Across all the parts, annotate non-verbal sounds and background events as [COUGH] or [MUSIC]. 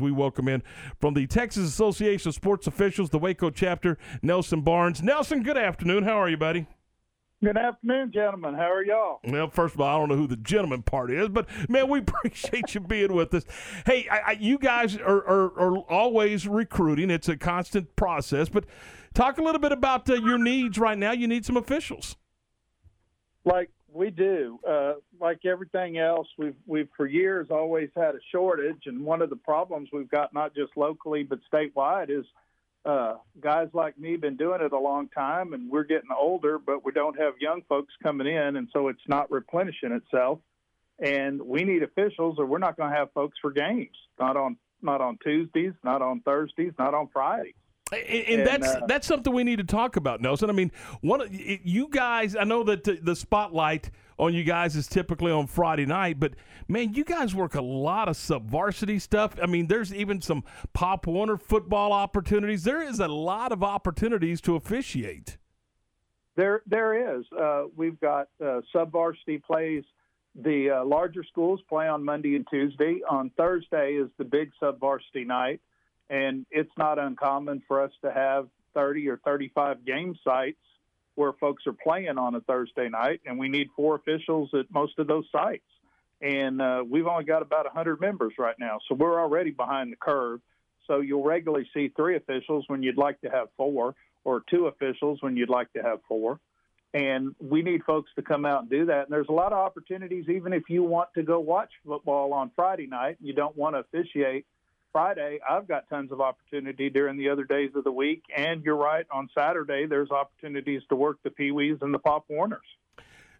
We welcome in from the Texas Association of Sports Officials, the Waco chapter, Nelson Barnes. Nelson, good afternoon. How are you, buddy? Good afternoon, gentlemen. How are y'all? Well, first of all, I don't know who the gentleman part is, but man, we [LAUGHS] appreciate you being with us. Hey, I, I, you guys are, are, are, always recruiting. It's a constant process, but talk a little bit about uh, your needs right now. You need some officials. Like we do. Uh, like everything else, we've we've for years always had a shortage, and one of the problems we've got not just locally but statewide is uh, guys like me been doing it a long time, and we're getting older, but we don't have young folks coming in, and so it's not replenishing itself. And we need officials, or we're not going to have folks for games. Not on not on Tuesdays, not on Thursdays, not on Fridays. And, and, that's uh, that's something we need to talk about, Nelson. I mean, one you guys. I know that the spotlight on you guys is typically on Friday night, but man, you guys work a lot of sub varsity stuff. I mean, there's even some Pop Warner football opportunities. There is a lot of opportunities to officiate. There, there is. Uh, we've got uh, sub varsity plays. The uh, larger schools play on Monday and Tuesday. On Thursday is the big sub varsity night and it's not uncommon for us to have 30 or 35 game sites where folks are playing on a Thursday night, and we need four officials at most of those sites. And uh, we've only got about 100 members right now, so we're already behind the curve. So you'll regularly see three officials when you'd like to have four, or two officials when you'd like to have four. And we need folks to come out and do that. And there's a lot of opportunities, even if you want to go watch football on Friday night, you don't want to officiate Friday, I've got tons of opportunity during the other days of the week. And you're right, on Saturday, there's opportunities to work the Pee Wees and the Pop Warners.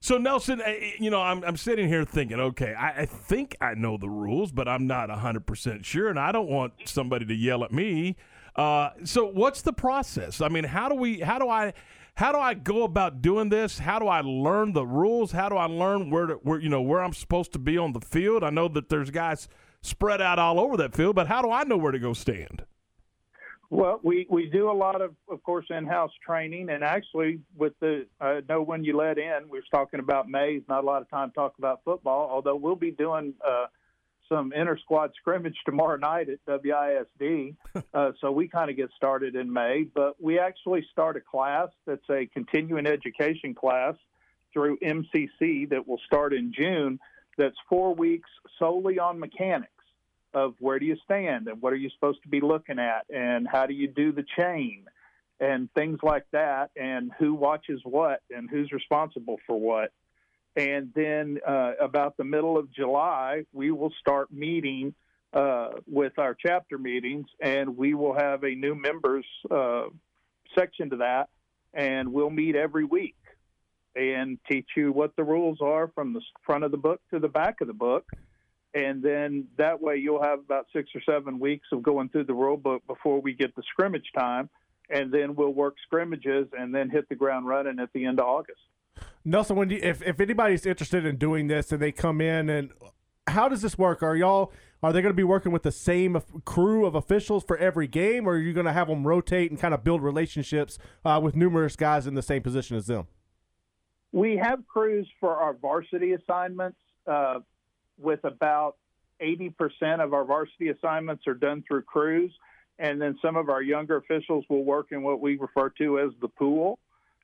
So Nelson, you know, I'm I'm sitting here thinking, okay, I, I think I know the rules, but I'm not 100 percent sure, and I don't want somebody to yell at me. Uh, so what's the process? I mean, how do we? How do I? How do I go about doing this? How do I learn the rules? How do I learn where to, where you know where I'm supposed to be on the field? I know that there's guys spread out all over that field, but how do I know where to go stand? Well, we, we do a lot of, of course, in-house training, and actually, with the uh, know when you let in, we are talking about Mays. Not a lot of time to talk about football, although we'll be doing uh, some inter squad scrimmage tomorrow night at WISD. [LAUGHS] uh, so we kind of get started in May, but we actually start a class that's a continuing education class through MCC that will start in June. That's four weeks solely on mechanics of where do you stand and what are you supposed to be looking at and how do you do the chain and things like that and who watches what and who's responsible for what. And then uh, about the middle of July, we will start meeting uh, with our chapter meetings, and we will have a new members uh, section to that, and we'll meet every week and teach you what the rules are from the front of the book to the back of the book and then that way you'll have about six or seven weeks of going through the rule book before we get the scrimmage time, and then we'll work scrimmages and then hit the ground running at the end of August. Nelson, when you, if if anybody's interested in doing this and they come in and how does this work? Are y'all are they going to be working with the same crew of officials for every game, or are you going to have them rotate and kind of build relationships uh, with numerous guys in the same position as them? We have crews for our varsity assignments. Uh, with about 80% of our varsity assignments are done through crews. And then some of our younger officials will work in what we refer to as the pool,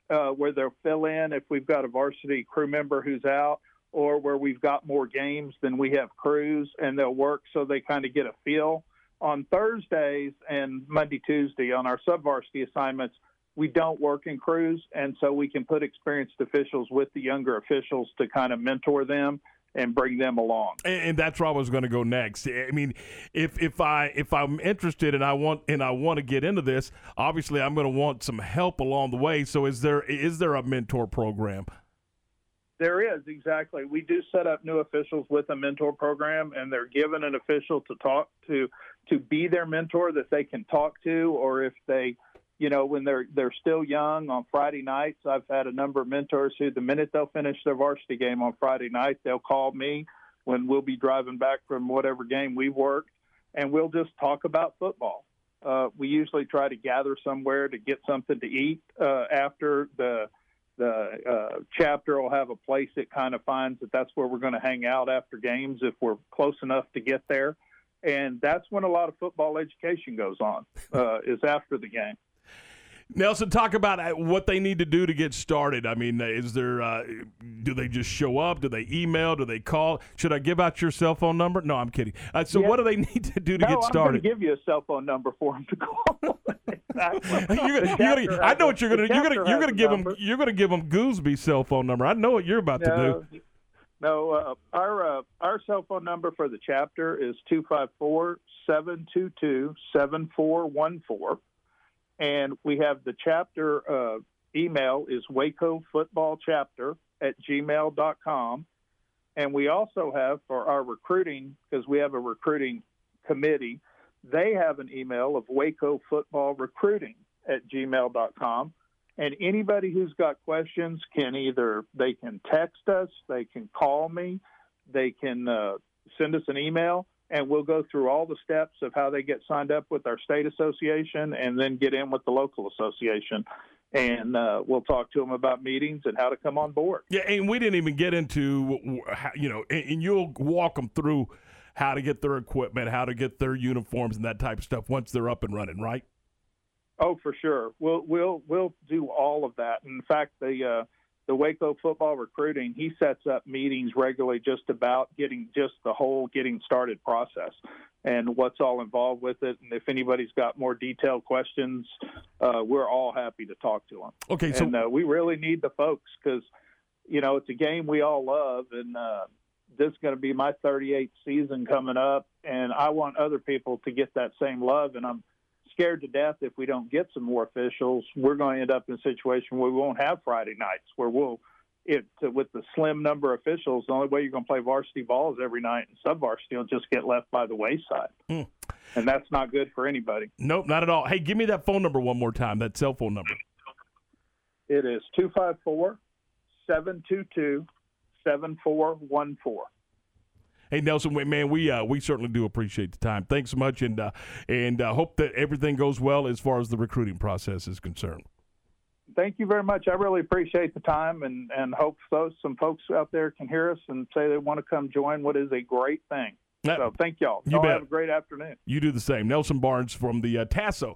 uh, where they'll fill in if we've got a varsity crew member who's out or where we've got more games than we have crews, and they'll work so they kind of get a feel. On Thursdays and Monday, Tuesday, on our sub varsity assignments, we don't work in crews, and so we can put experienced officials with the younger officials to kind of mentor them and bring them along. And, and, that's where I was going to go next. I mean, if if I if I'm interested and I want and I want to get into this, obviously I'm going to want some help along the way. So is there is there a mentor program? There is exactly. We do set up new officials with a mentor program, and they're given an official to talk to to be their mentor that they can talk to, or if they you know, when they're they're still young on Friday nights, I've had a number of mentors who, the minute they'll finish their varsity game on Friday night, they'll call me when we'll be driving back from whatever game we've worked, and we'll just talk about football. Uh, we usually try to gather somewhere to get something to eat uh, after the the uh, chapter will have a place it kind of finds that that's where we're going to hang out after games if we're close enough to get there and that's when a lot of football education goes on. Uh, is after the game. Nelson, talk about uh, what they need to do to get started. I mean, is there? Uh, do they just show up? Do they email? Do they call? Should I give out your cell phone number? No, I'm kidding. Uh, so, Yeah. what do they [LAUGHS] need to do to no, get I'm started? give you a cell phone number for them to call. Exactly. [LAUGHS] [LAUGHS] you're gonna, you're gonna, I know what you're gonna. You're gonna. You're gonna give them. You're gonna give them Goosby's cell phone number. I know what you're about to do. No, no uh, our uh, our cell phone number for the chapter is 254-722-7414 and we have the chapter uh, email is waco football chapter at gmail.com and we also have for our recruiting because we have a recruiting committee they have an email of waco football recruiting at gmail.com and anybody who's got questions can either they can text us they can call me they can uh, send us an email and we'll go through all the steps of how they get signed up with our state association and then get in with the local association and uh, we'll talk to them about meetings and how to come on board Yeah, and we didn't even get into how, you know, and, and you'll walk them through how to get their equipment, how to get their uniforms, and that type of stuff once they're up and running, right? Oh, for sure. We'll we'll we'll do all of that. In fact, the uh, the Waco football recruiting he sets up meetings regularly just about getting just the whole getting started process and what's all involved with it. And if anybody's got more detailed questions, uh, we're all happy to talk to them. Okay, so and uh, we really need the folks because you know it's a game we all love and. Uh, this is going to be my 38th season coming up, and I want other people to get that same love. And I'm scared to death if we don't get some more officials, we're going to end up in a situation where we won't have Friday nights, where we'll, it with the slim number of officials, the only way you're going to play varsity ball is every night, and sub varsity will just get left by the wayside. Hmm. And that's not good for anybody. nope, not at all. Hey, give me that phone number one more time. That cell phone number. It is 254 722 7414. Hey Nelson, we- man, we uh, we certainly do appreciate the time. Thanks so much, and uh, and uh, hope that everything goes well as far as the recruiting process is concerned. Thank you very much. I really appreciate the time and, and hope those some folks out there can hear us and say they want to come join what is a great thing. So thank y'all. You y'all bet. have a great afternoon. You do the same. Nelson Barnes from the uh, TASO